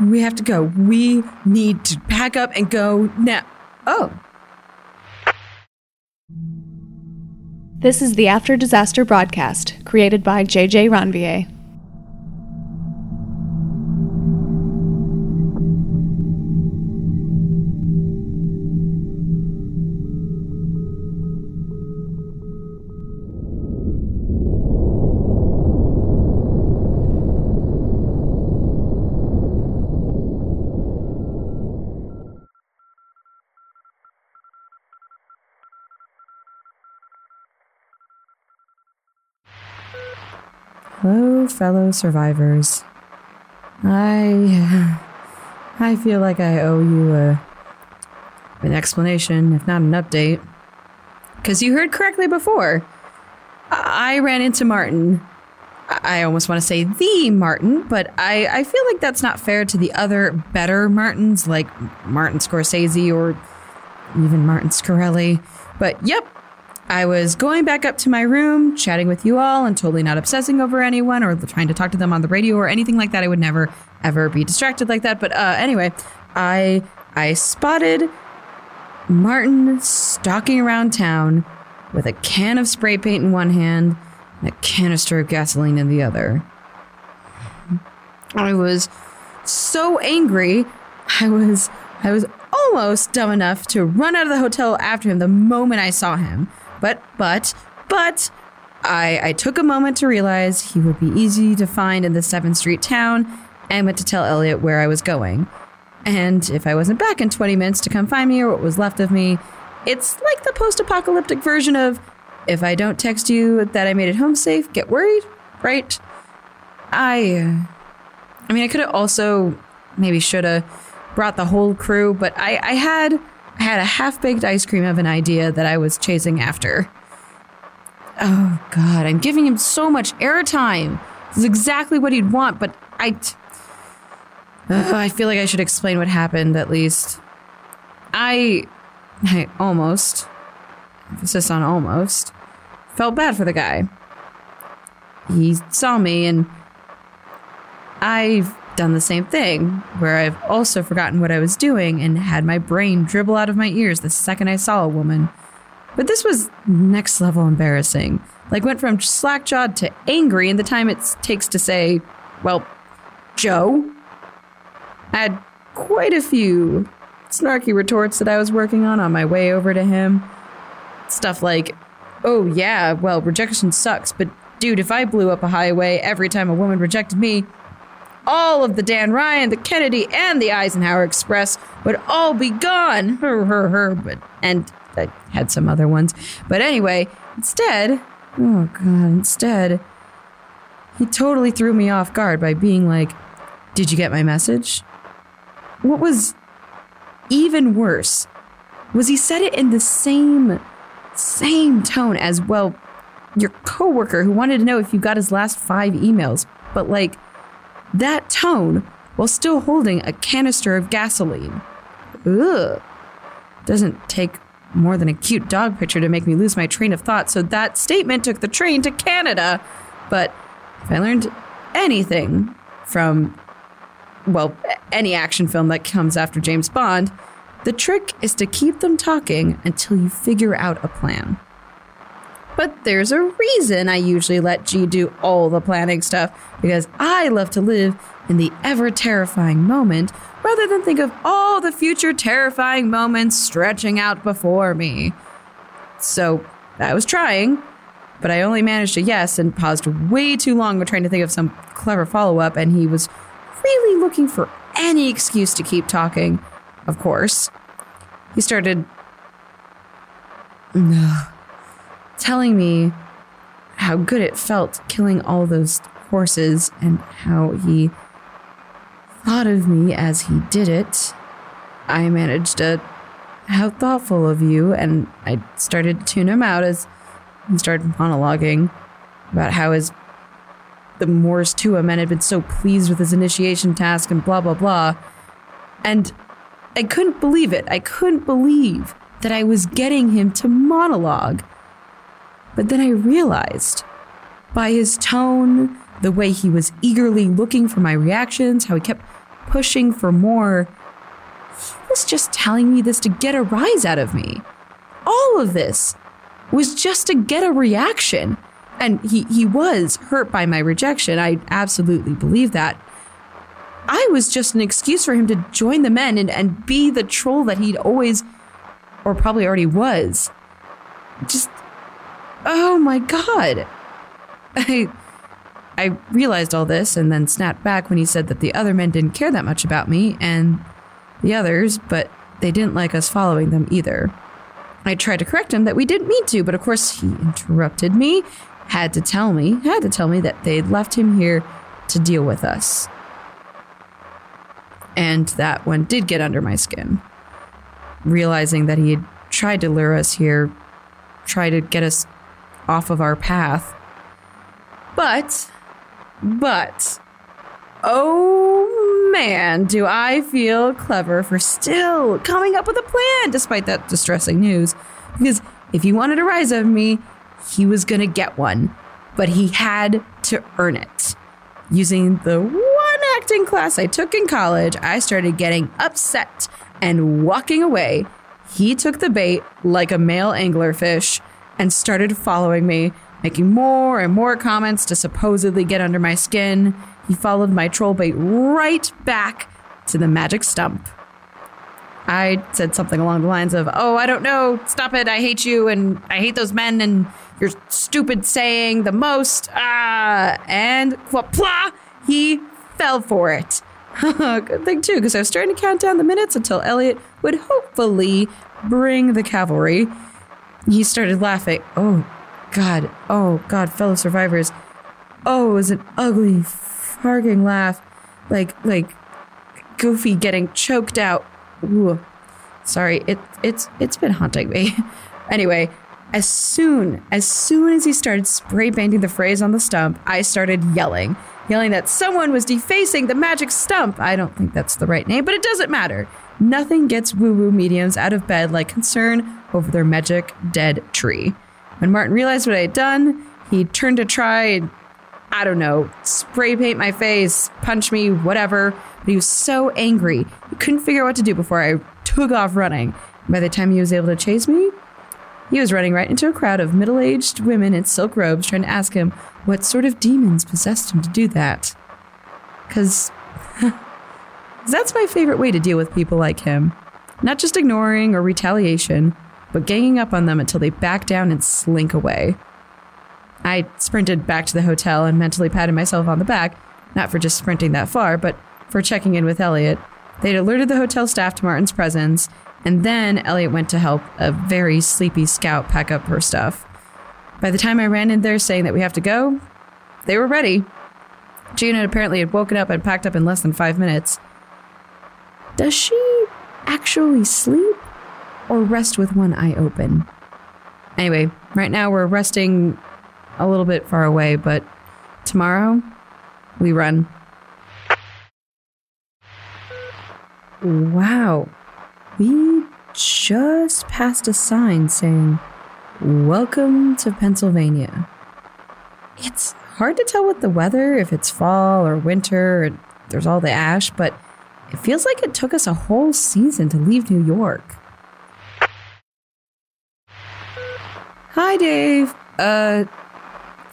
We have to go. We need to pack up and go now. Oh. This is the After Disaster broadcast, created by JJ Ranvier. Hello, fellow survivors. I. I feel like I owe you a, an explanation, if not an update. Because you heard correctly before. I ran into Martin. I almost want to say the Martin, but I, I feel like that's not fair to the other better Martins, like Martin Scorsese or even Martin Scarelli. But yep, I was going back up to my room, chatting with you all, and totally not obsessing over anyone or trying to talk to them on the radio or anything like that. I would never ever be distracted like that. But uh, anyway, I I spotted Martin stalking around town with a can of spray paint in one hand and a canister of gasoline in the other. I was so angry. I was I was almost dumb enough to run out of the hotel after him the moment I saw him. But but but I I took a moment to realize he would be easy to find in the 7th Street town and went to tell Elliot where I was going. And if I wasn't back in 20 minutes to come find me or what was left of me, it's like the post-apocalyptic version of if I don't text you that I made it home safe, get worried, right? I uh, I mean, I could have also maybe should have brought the whole crew, but I, I had I had a half baked ice cream of an idea that I was chasing after. Oh God, I'm giving him so much airtime. This is exactly what he'd want, but I. T- Ugh, I feel like I should explain what happened at least. I, I almost, emphasis on almost, felt bad for the guy. He saw me and I've done the same thing, where I've also forgotten what I was doing and had my brain dribble out of my ears the second I saw a woman. But this was next level embarrassing. Like, went from slack jawed to angry in the time it takes to say, well, Jo? I had quite a few snarky retorts that I was working on on my way over to him. Stuff like, oh, yeah, well, rejection sucks, but dude, if I blew up a highway every time a woman rejected me, all of the Dan Ryan, the Kennedy, and the Eisenhower Express would all be gone. Her, her, her. But and I had some other ones. But anyway, instead, oh god, instead, he totally threw me off guard by being like, "Did you get my message?" What was even worse was he said it in the same same tone as well your coworker who wanted to know if you got his last 5 emails, but like that tone while still holding a canister of gasoline. Ugh. Doesn't take more than a cute dog picture to make me lose my train of thought, so that statement took the train to Canada. But if I learned anything from, well, any action film that comes after James Bond, the trick is to keep them talking until you figure out a plan. But there's a reason I usually let G do all the planning stuff because I love to live in the ever terrifying moment rather than think of all the future terrifying moments stretching out before me. So I was trying, but I only managed a yes and paused way too long when trying to think of some clever follow up, and he was really looking for any excuse to keep talking, of course. He started telling me how good it felt killing all those horses and how he thought of me as he did it. I managed to how thoughtful of you and I started to tune him out as he started monologuing about how his the Morse 2 men had been so pleased with his initiation task and blah blah blah. And I couldn't believe it. I couldn't believe that I was getting him to monologue. But then I realized by his tone, the way he was eagerly looking for my reactions, how he kept pushing for more. He was just telling me this to get a rise out of me. All of this was just to get a reaction. And he, he was hurt by my rejection. I absolutely believe that. I was just an excuse for him to join the men and, and be the troll that he'd always, or probably already was. Just, oh my God. I, I realized all this and then snapped back when he said that the other men didn't care that much about me and the others, but they didn't like us following them either. I tried to correct him that we didn't mean to, but of course he interrupted me, had to tell me, had to tell me that they'd left him here to deal with us. And that one did get under my skin. Realizing that he had tried to lure us here, tried to get us off of our path. But, but, oh man, do I feel clever for still coming up with a plan despite that distressing news. Because if he wanted a rise of me, he was going to get one, but he had to earn it. Using the one acting class I took in college, I started getting upset and walking away. He took the bait like a male anglerfish and started following me, making more and more comments to supposedly get under my skin. He followed my troll bait right back to the magic stump. I said something along the lines of, Oh, I don't know, stop it, I hate you, and I hate those men, and your stupid saying the most. Ah, and whoopla, he fell for it. Good thing, too, because I was starting to count down the minutes until Elliot would hopefully bring the cavalry. He started laughing. Oh, God. Oh, God, fellow survivors. Oh, it was an ugly, farting laugh. Like, like, Goofy getting choked out. Ooh. Sorry, it, it's it's been haunting me. anyway, as soon as soon as he started spray painting the phrase on the stump, I started yelling, yelling that someone was defacing the magic stump. I don't think that's the right name, but it doesn't matter. Nothing gets woo-woo mediums out of bed like concern over their magic dead tree. When Martin realized what I had done, he turned to try, I don't know, spray paint my face, punch me, whatever. But he was so angry, he couldn't figure out what to do before I took off running. By the time he was able to chase me, he was running right into a crowd of middle aged women in silk robes trying to ask him what sort of demons possessed him to do that. Because that's my favorite way to deal with people like him. Not just ignoring or retaliation, but ganging up on them until they back down and slink away. I sprinted back to the hotel and mentally patted myself on the back, not for just sprinting that far, but for checking in with Elliot. They'd alerted the hotel staff to Martin's presence, and then Elliot went to help a very sleepy scout pack up her stuff. By the time I ran in there saying that we have to go, they were ready. Gina apparently had woken up and packed up in less than five minutes. Does she actually sleep or rest with one eye open? Anyway, right now we're resting a little bit far away, but tomorrow we run. Wow. We just passed a sign saying, Welcome to Pennsylvania. It's hard to tell with the weather, if it's fall or winter, and there's all the ash, but it feels like it took us a whole season to leave New York. Hi, Dave. Uh,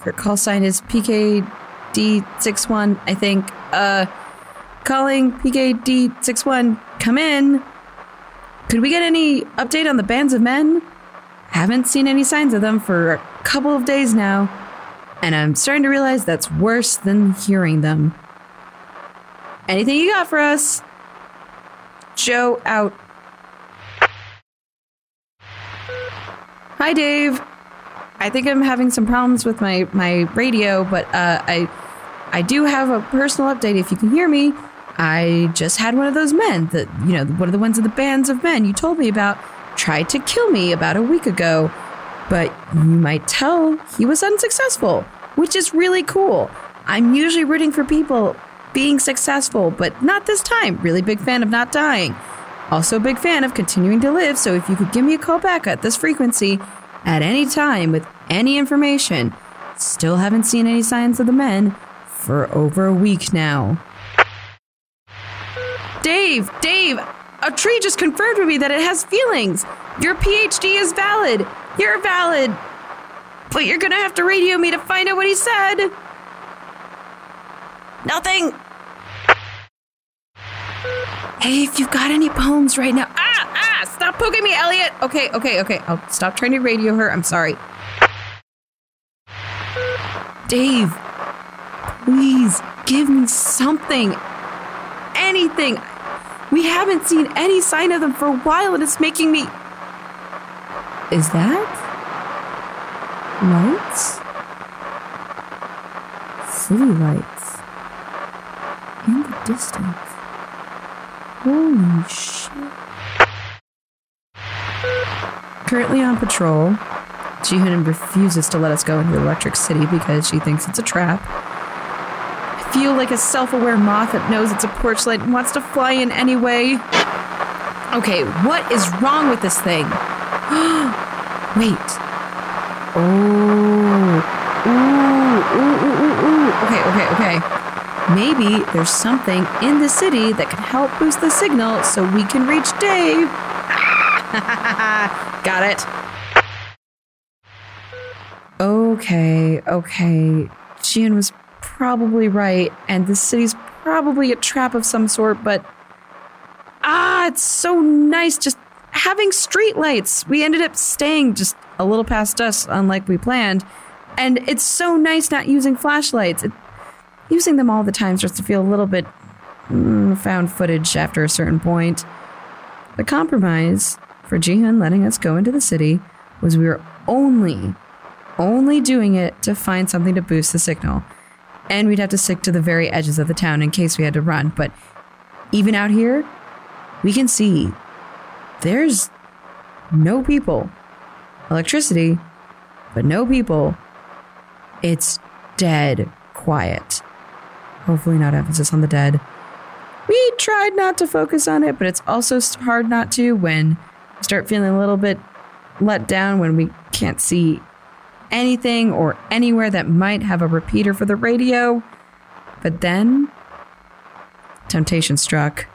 your call sign is PKD61, I think. Uh, calling PKD61. Come in. Could we get any update on the bands of men? Haven't seen any signs of them for a couple of days now, and I'm starting to realize that's worse than hearing them. Anything you got for us? Jo out. Hi, Dave. I think I'm having some problems with my, my radio, but uh, I I do have a personal update. If you can hear me, I just had one of those men that you know one of the ones of the bands of men you told me about tried to kill me about a week ago, but you might tell he was unsuccessful, which is really cool. I'm usually rooting for people being successful, but not this time. Really big fan of not dying. Also, big fan of continuing to live. So, if you could give me a call back at this frequency, at any time with any information. Still haven't seen any signs of the men. for over a week now. Dave, Dave, a tree just confirmed with me that it has feelings. Your PhD is valid. You're valid. But you're gonna have to radio me to find out what he said. Nothing. Hey, if you've got any poems right now. Stop poking me, Elliot. Okay, okay, okay. I'll stop trying to radio her. I'm sorry. Dave, please give me something. Anything. We haven't seen any sign of them for a while and it's making me. Is that? Lights? City lights. In the distance. Holy shit. Currently on patrol, Jihoon refuses to let us go into Electric City because she thinks it's a trap. I feel like a self aware moth that knows it's a porch light and wants to fly in anyway. Okay, what is wrong with this thing? Wait. Oh. Ooh, ooh, ooh, ooh. Okay, okay, okay. Maybe there's something in the city that can help boost the signal so we can reach Dave. Got it. Okay, okay. Jian was probably right, and the city's probably a trap of some sort, but ah, it's so nice just having streetlights. We ended up staying just a little past us, unlike we planned, and it's so nice not using flashlights. It using them all the time starts to feel a little bit mm, found footage after a certain point. The compromise for Jihan letting us go into the city was we were only, only doing it to find something to boost the signal. And we'd have to stick to the very edges of the town in case we had to run. But even out here, we can see there's no people. Electricity, but no people. It's dead quiet. Hopefully, not emphasis on the dead. We tried not to focus on it, but it's also hard not to when start feeling a little bit let down when we can't see anything or anywhere that might have a repeater for the radio. But then, temptation struck.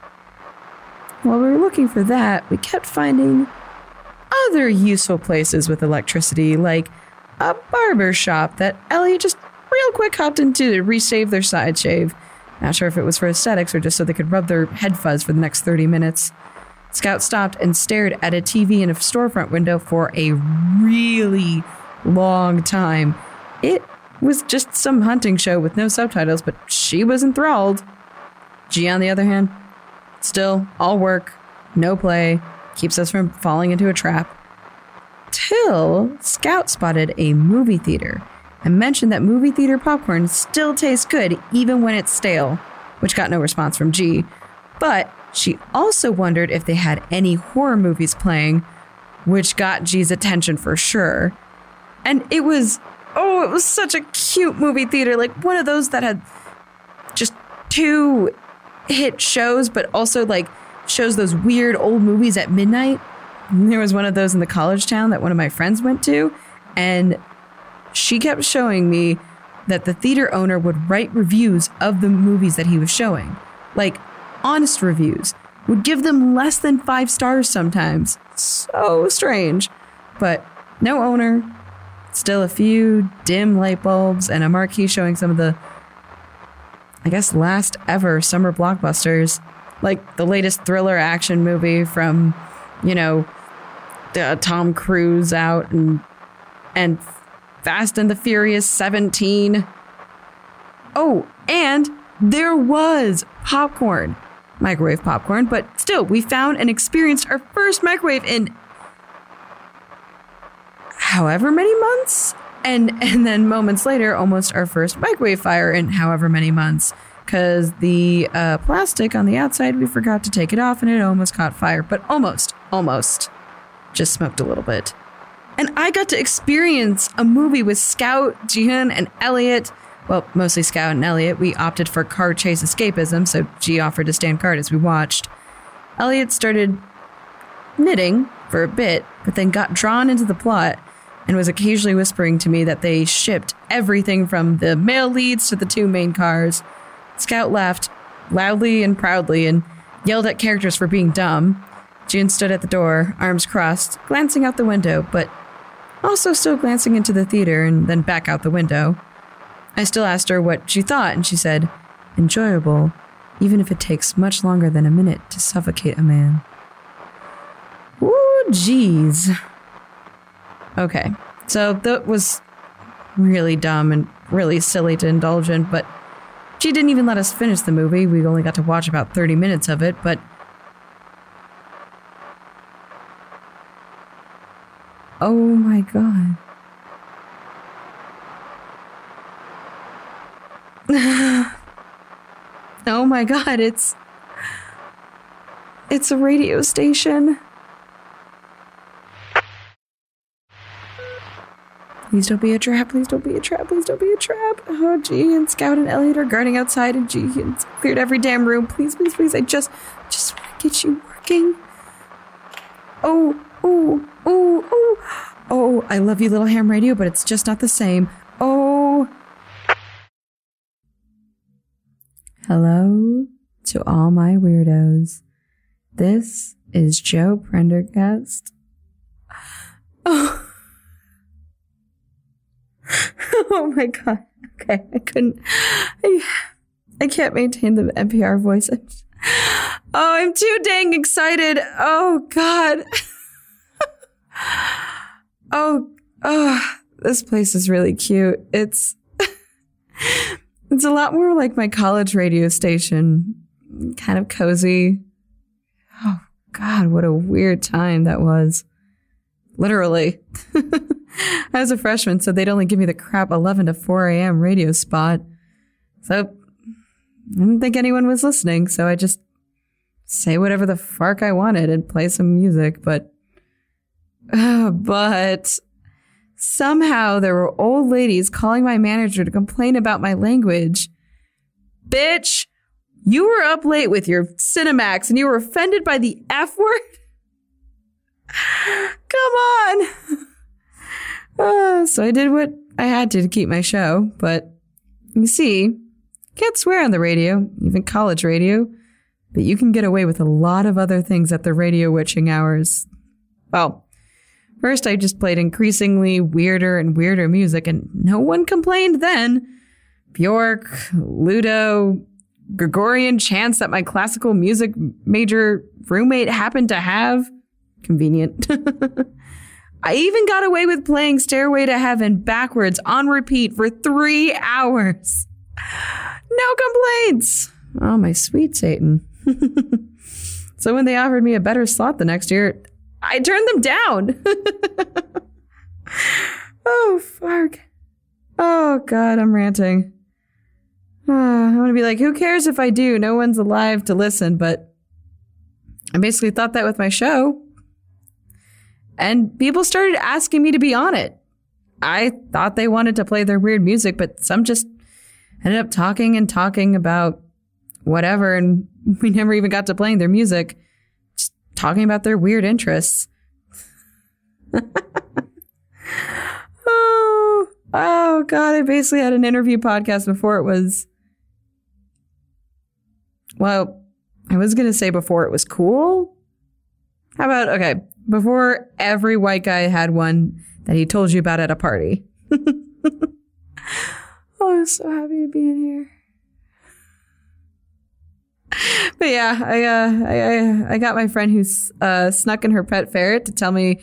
While we were looking for that, we kept finding other useful places with electricity, like a barber shop that Ellie just real quick hopped into to resave their side shave. Not sure if it was for aesthetics or just so they could rub their head fuzz for the next 30 minutes. Scout stopped and stared at a TV in a storefront window for a really long time. It was just some hunting show with no subtitles, but she was enthralled. G, on the other hand, still all work, no play, keeps us from falling into a trap. Till Scout spotted a movie theater and mentioned that movie theater popcorn still tastes good even when it's stale, which got no response from G. But she also wondered if they had any horror movies playing, which got G's attention for sure. And it was, oh, it was such a cute movie theater, like one of those that had just two hit shows, but also like shows those weird old movies at midnight. And there was one of those in the college town that one of my friends went to, and she kept showing me that the theater owner would write reviews of the movies that he was showing. Like, honest reviews. Would give them less than five stars sometimes. So strange. But no owner. Still a few dim light bulbs and a marquee showing some of the, I guess, last ever summer blockbusters. Like the latest thriller action movie from, you know, uh, Tom Cruise out and and Fast and the Furious 17. Oh, and there was popcorn, microwave popcorn, but still, we found and experienced our first microwave in however many months? And, and then moments later, almost our first microwave fire in however many months. Because the uh, plastic on the outside, we forgot to take it off and it almost caught fire. But almost, almost. Just smoked a little bit. And I got to experience a movie with Scout, Jihan, and Elliot. Well, mostly Scout and Elliot. We opted for car chase escapism, so G offered to stand guard as we watched. Elliot started knitting for a bit, but then got drawn into the plot. and was occasionally whispering to me that they shipped everything from the male leads to the two main cars. Scout laughed loudly and proudly and yelled at characters for being dumb. June stood at the door, arms crossed, glancing out the window, but also still glancing into the theater and then back out the window. I still asked her what she thought, and she said, enjoyable, even if it takes much longer than a minute to suffocate a man. Ooh, jeez. Okay, so that was really dumb and really silly to indulge in, but she didn't even let us finish the movie. We only got to watch about 30 minutes of it, but. Oh my god. oh my god, it's. It's a radio station. Please don't be a trap. Please don't be a trap. Please don't be a trap. Oh, gee. And Scout and Elliot are guarding outside, and G, it's cleared every damn room. Please, please, please. I just, just want to get you working. Oh, oh, oh, oh. Oh, I love you, little ham radio, but it's just not the same. Oh. Hello to all my weirdos. This is Jo Prendergast. Oh. oh my god. Okay, I couldn't. I, I can't maintain the NPR voice. Oh, I'm too dang excited. Oh god. oh, oh, this place is really cute. It's it's a lot more like my college radio station. Kind of cozy. Oh god, what a weird time that was. Literally. I was a freshman, so they'd only give me the crap 11 to 4 a.m. radio spot. So I didn't think anyone was listening, so I just say whatever the fuck I wanted and play some music, but uh, but somehow there were old ladies calling my manager to complain about my language. Bitch, you were up late with your Cinemax and you were offended by the F word? Come on. Uh, so I did what I had to to keep my show, but you see, can't swear on the radio, even college radio, but you can get away with a lot of other things at the radio witching hours. Well, first I just played increasingly weirder and weirder music, and no one complained then. Bjork, Ludo, Gregorian chants that my classical music major roommate happened to have. Convenient. I even got away with playing Stairway to Heaven backwards on repeat for three hours. No complaints. Oh, my sweet Satan. so when they offered me a better slot the next year, I turned them down. oh, fuck. Oh, God, I'm ranting. Uh, I'm going to be like, who cares if I do? No one's alive to listen, but I basically thought that with my show. And people started asking me to be on it. I thought they wanted to play their weird music, but some just ended up talking and talking about whatever. And we never even got to playing their music, talking about their weird interests. oh, oh, God. I basically had an interview podcast before it was, well, I was going to say before it was cool. How about, okay, before every white guy had one that he told you about at a party. oh, I'm so happy to be in here. But yeah, I, uh, I, I, got my friend who uh, snuck in her pet ferret to tell me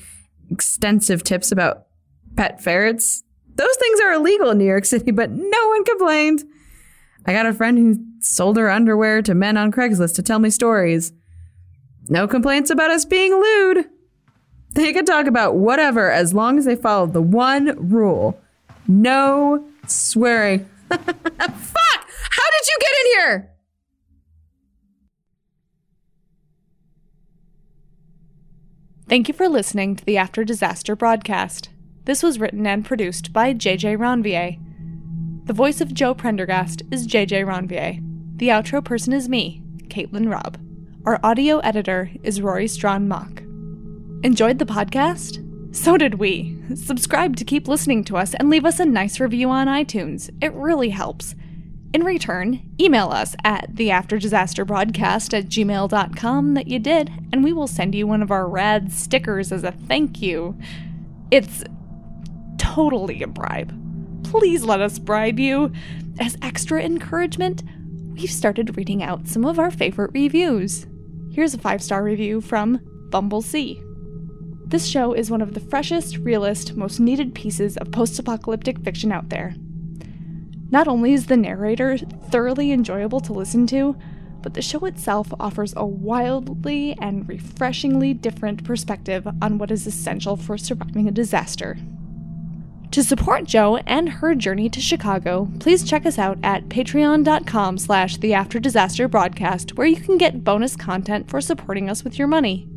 extensive tips about pet ferrets. Those things are illegal in New York City, but no one complained. I got a friend who sold her underwear to men on Craigslist to tell me stories. No complaints about us being lewd. They can talk about whatever as long as they follow the one rule no swearing. Fuck! How did you get in here? Thank you for listening to the After Disaster broadcast. This was written and produced by JJ Ranvier. The voice of Jo Prendergast is JJ Ranvier. The outro person is me, Caitlin Robb. Our audio editor is Rory Strahn-Mauk. Enjoyed the podcast? So did we. Subscribe to keep listening to us and leave us a nice review on iTunes. It really helps. In return, email us at theafterdisasterbroadcast at gmail.com that you did, and we will send you one of our rad stickers as a thank you. It's totally a bribe. Please let us bribe you. As extra encouragement, we've started reading out some of our favorite reviews. Here's a five star review from Bumble C. This show is one of the freshest, realest, most needed pieces of post apocalyptic fiction out there. Not only is the narrator thoroughly enjoyable to listen to, but the show itself offers a wildly and refreshingly different perspective on what is essential for surviving a disaster. To support Jo and her journey to Chicago, please check us out at patreon.com slash the after disaster broadcast, where you can get bonus content for supporting us with your money.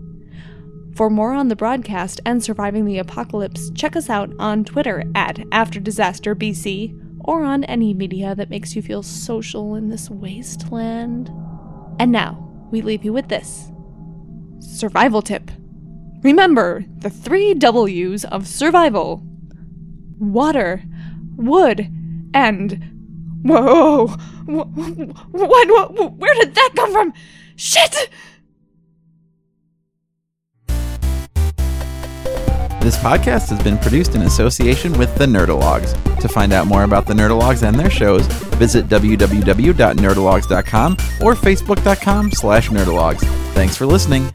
For more on the broadcast and surviving the apocalypse, check us out on Twitter at AfterDisasterBC or on any media that makes you feel social in this wasteland. And now, we leave you with this survival tip. Remember the three W's of survival water, wood, and. Whoa! What, where did that come from? Shit! This podcast has been produced in association with the Nerdologues. To find out more about the Nerdologues and their shows, visit www.nerdologues.com or facebook.com slash nerdologues. Thanks for listening.